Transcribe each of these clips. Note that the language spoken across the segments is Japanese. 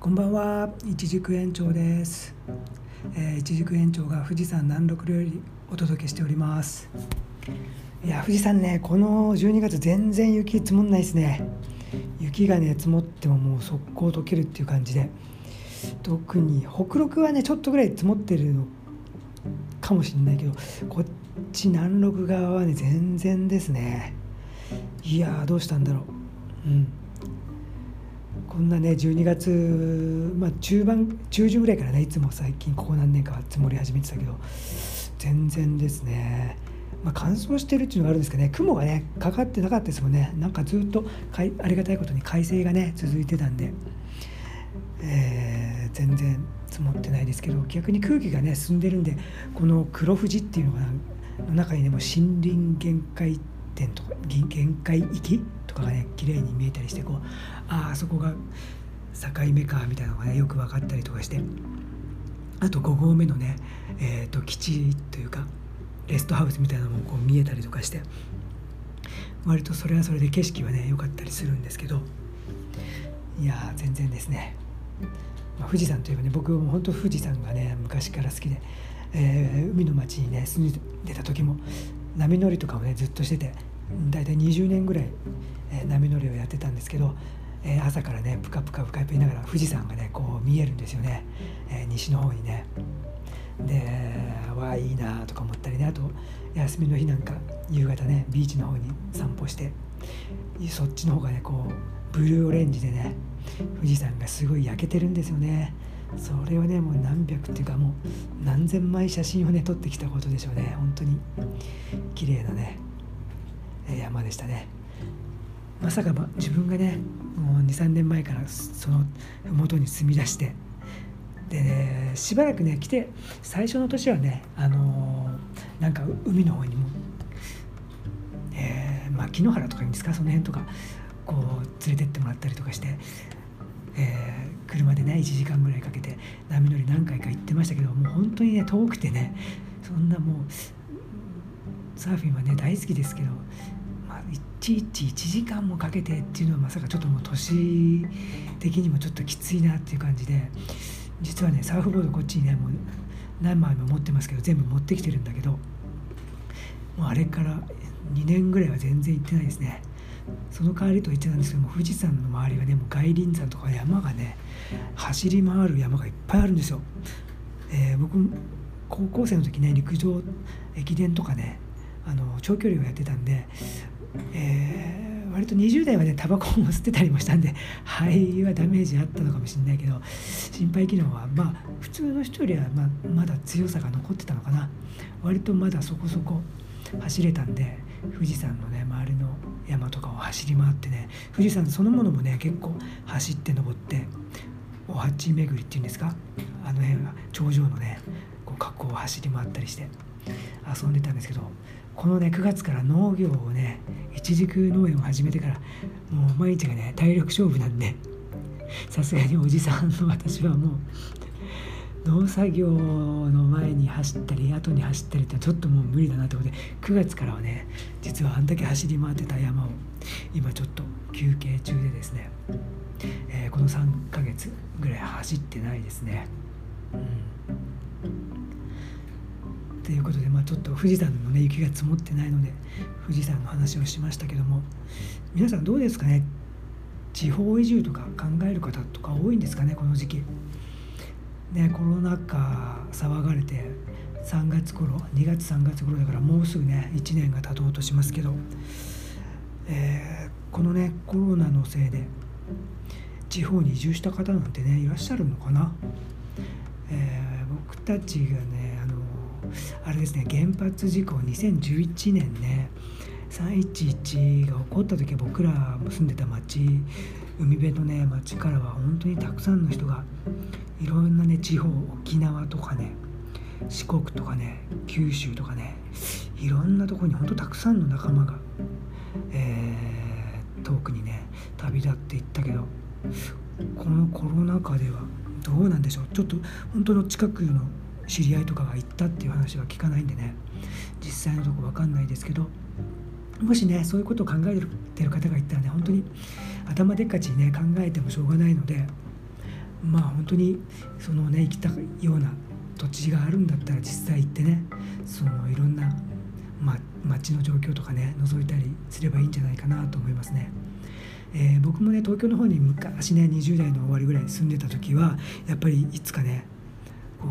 こんばんは、一軸園長です、えー、一軸園長が富士山南麓よりお届けしております。いや富士山ねこの12月全然雪積もんないですね。雪がね積もってももう速攻溶けるっていう感じで。特に北陸はねちょっとぐらい積もってるのかもしれないけどこっち南麓側はね全然ですね。いやどうしたんだろう。うん。こんなね12月、まあ、中盤中旬ぐらいからねいつも最近ここ何年かは積もり始めてたけど全然ですね、まあ、乾燥してるっていうのがあるんですかね雲がねかかってなかったですもんね。なんかずっとかいありがたいことに快晴がね続いてたんで、えー、全然積もってないですけど逆に空気がね進んでるんでこの黒富士っていうのがの中にねもう森林限界点とか限界域とかがね綺麗に見えたりしてこうああそこが境目かみたいなのがねよく分かったりとかしてあと5合目のね、えーと、基地というかレストハウスみたいなのもこう見えたりとかして割とそれはそれで景色はね良かったりするんですけどいや全然ですね、まあ、富士山といえばね僕も本当富士山がね昔から好きで、えー、海の町にね住んでた時も波乗りとかもねずっとしてて大体20年ぐらい、え、波乗りをやってたんですけど、え、朝からねプカプカプカ言いながら富士山がねこう見えるんですよね、え、西の方にね。でわあいいなとか思ったりねあと休みの日なんか夕方ねビーチの方に散歩してそっちの方がねこうブルーオレンジでね富士山がすごい焼けてるんですよね。それをねもう何百っていうかもう何千枚写真をね撮ってきたことでしょうね本当に綺麗なね山でしたね。まさか自分がねもう23年前からその麓に住み出してで、ね、しばらくね来て最初の年はねあのー、なんか海の方にも、えー、牧之原とかいいんですかその辺とかこう連れてってもらったりとかして、えー、車でね1時間ぐらいかけて波乗り何回か行ってましたけどもう本当にね遠くてねそんなもうサーフィンはね大好きですけどいちいち1時間もかけてっていうのはまさかちょっともう年的にもちょっときついなっていう感じで実はねサーフボードこっちにねもう何枚も持ってますけど全部持ってきてるんだけどもうあれから2年ぐらいは全然行ってないですね。その代わりと言っちゃなんですけども富士山の周りはねもう外輪山とか山がね走り回る山がいっぱいあるんですよ、えー、僕高校生の時ね陸上駅伝とかねあの長距離をやってたんでえー、割と20代はねタバコも吸ってたりもしたんで 肺はダメージあったのかもしれないけど心肺機能はまあ普通の人よりはままだ強さが残ってたのかな。割とまだそこそこ走れたんで富士山のね周りの山とかを走り回ってね富士山そのものもね結構走って登ってお鉢巡りっていうんですか？あの辺は頂上のねこう河口を走り回ったりして。遊んでたんですけどこのね9月から農業をね一軸農園を始めてからもう毎日がね体力勝負なんでさすがにおじさんの私はもう農作業の前に走ったり後に走ったりってちょっともう無理だなってことで9月からはね実はあんだけ走り回ってた山を今ちょっと休憩中でですね、えー、この3ヶ月ぐらい走ってないですね。うんということで、まあ、ちょっと富士山のね雪が積もってないので富士山の話をしましたけども皆さんどうですかね？地方移住とか考える方とか多いんですかねこの時期。ねコロナ禍騒がれて3月頃2月3月頃だからもうすぐね1年が経とうとしますけど、えー、このねコロナのせいで地方に移住した方なんてねいらっしゃるのかな、えー、僕たちがねあれですね原発事故2011年ね311が起こった時僕らも住んでた町海辺のね町からは本当にたくさんの人がいろんなね地方沖縄とかね四国とかね九州とかねいろんなとこに本当たくさんの仲間が、えー、遠くにね旅立っていったけどこのコロナ禍ではどうなんでしょう？ちょっと本当の近くの知り合いとかが行ったっていう話は聞かないんでね。実際のとこ分かんないですけど。もしねそういうことを考えてる方がいたらね本当に頭でっかちにね考えてもしょうがないので。まあ本当にそのね行きたような土地があるんだったら実際行ってねそのいろんな、ま、街の状況とかね覗いたりすればいいんじゃないかなと思いますね。えー、僕もね東京の方に昔ね20代の終わりぐらいに住んでた時はやっぱりいつかねこう、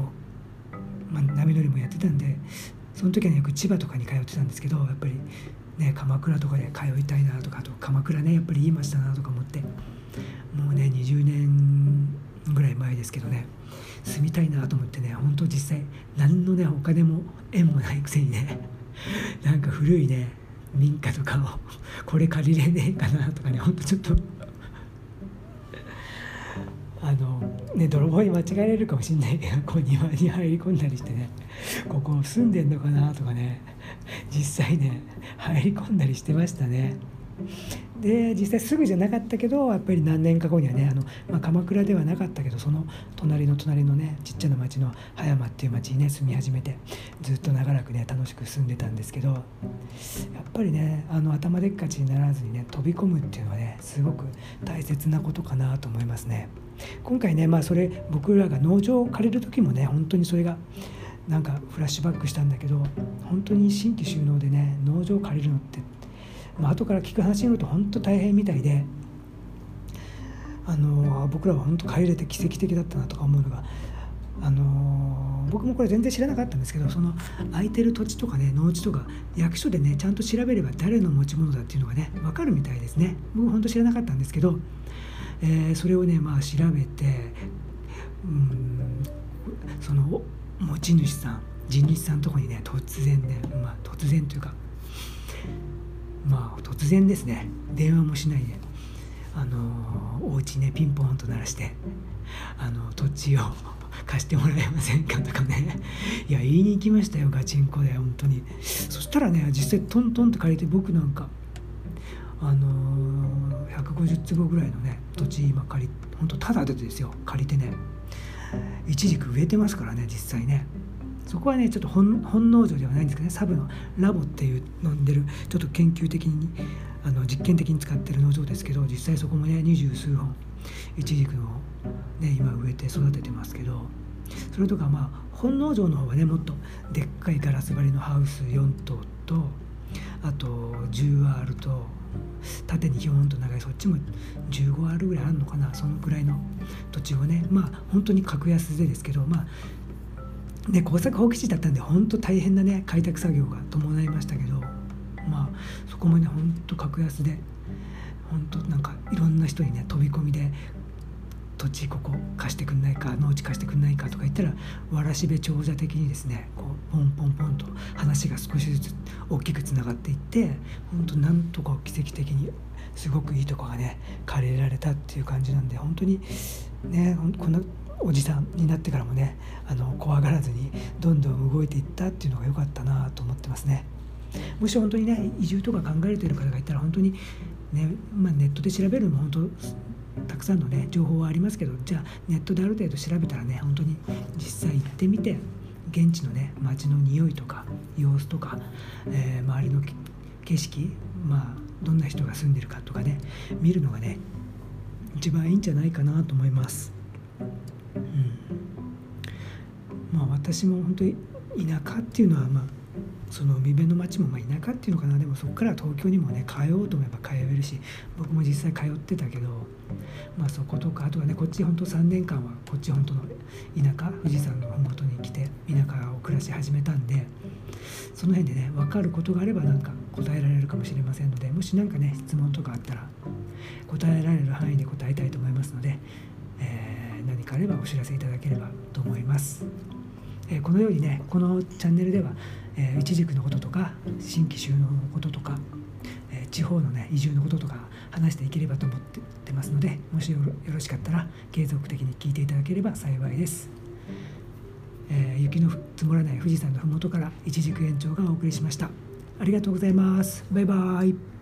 まあ、波乗りもやってたんでその時はねよく千葉とかに通ってたんですけどやっぱりね鎌倉とかで通いたいなとかあと鎌倉ねやっぱり言いい街だなとか思ってもうね20年ぐらい前ですけどね住みたいなと思ってね本当実際何のねお金も縁もないくせにね なんか古いね民家とかをこれ借りれねえかなとかねほんとちょっとあのね泥棒に間違えられるかもしれないけど こう庭に入り込んだりしてねここ住んでんのかなとかね実際ね入り込んだりしてましたね。で実際すぐじゃなかったけどやっぱり何年か後にはねあの、まあ、鎌倉ではなかったけどその隣の隣のねちっちゃな町の葉山っていう町にね住み始めてずっと長らくね楽しく住んでたんですけどやっぱりねあの頭でっかちにならずにね飛び込むっていうのはねすごく大切なことかなと思いますね。今回ねまあそれ僕らが農場を借りる時もね本当にそれがなんかフラッシュバックしたんだけど本当に新規収納でね農場を借りるのってまあ後から聞く話によると本当大変みたいであの僕らは本当帰れて奇跡的だったなとか思うのがあの僕もこれ全然知らなかったんですけどその空いてる土地とかね農地とか役所でねちゃんと調べれば誰の持ち物だっていうのがね分かるみたいですね。僕本当知らなかったんですけど、えー、それをねまあ調べてうんその持ち主さん地主さんのとこにね突然ねまあ突然というかまあ突然ですね。電話もしないであのお家ねピンポンと鳴らしてあの土地を 貸してもらえませんかとかね。いや言いに行きましたよガチンコで本当に。そしたらね実際トントンと借りて僕なんかあの150坪ぐらいのね土地今借り本当ただでですよ借りてね。一軸植えてますからね実際ね。そこはねちょっと本農場ではないんですけどねサブのラボっていう飲んでるちょっと研究的にあの実験的に使ってる農場ですけど実際そこもね二十数本イチジクをね今植えて育ててますけどそれとかまあ本農場の方はねもっとでっかいガラス張りのハウス4棟とあと 10R と縦にひょんと長いそっちも 15R ぐらいあるのかなそのくらいの土地をねまあ本当に格安でですけどまあね、耕作放棄地だったんで本当大変なね開拓作業が伴いましたけどまあそこもね本当格安で本当なんかいろんな人にね飛び込みで土地ここ貸してくんないか農地貸してくんないかとか言ったらわらしべ長者的にですねこうポンポンポンと話が少しずつ大きくつながっていって本当なんとか奇跡的にすごくいいとこがね借りられたっていう感じなんで本当にねこんなおじさんになってからもねあの怖がらずにどんどん動いていったっていうのが良かったなと思ってますね。もし本当にね移住とか考えている方がいたら本当にね、まあ、ネットで調べるのも本当たくさんのね情報はありますけどじゃあネットである程度調べたらね本当に実際行ってみて現地のね街の匂いとか様子とか、えー、周りの景色まあどんな人が住んでるかとかね見るのがね一番いいんじゃないかなと思います。うん。まあ私も本当に田舎っていうのはまあその海辺の町もまあ田舎っていうのかな。でもそこから東京にもね通おうと思えば通えるし僕も実際通ってたけどまあそことかあとはねこっち本当3年間はこっち本当の田舎富士山の麓に来て田舎を暮らし始めたんでその辺でね分かることがあればなんか答えられるかもしれませんのでもし何かね質問とかあったら答えられる範囲で答えたいと思いますので、えー、何かあればお知らせいただければと思います。えこのようにねこのチャンネルでは、えー、一軸のこととか新規収納のこととか、えー、地方のね移住のこととか話していければと思ってますのでもしよろしかったら継続的に聞いていただければ幸いです、えー、雪の積もらない富士山の麓から一軸延長がお送りしました。ありがとうございます。バイバイ。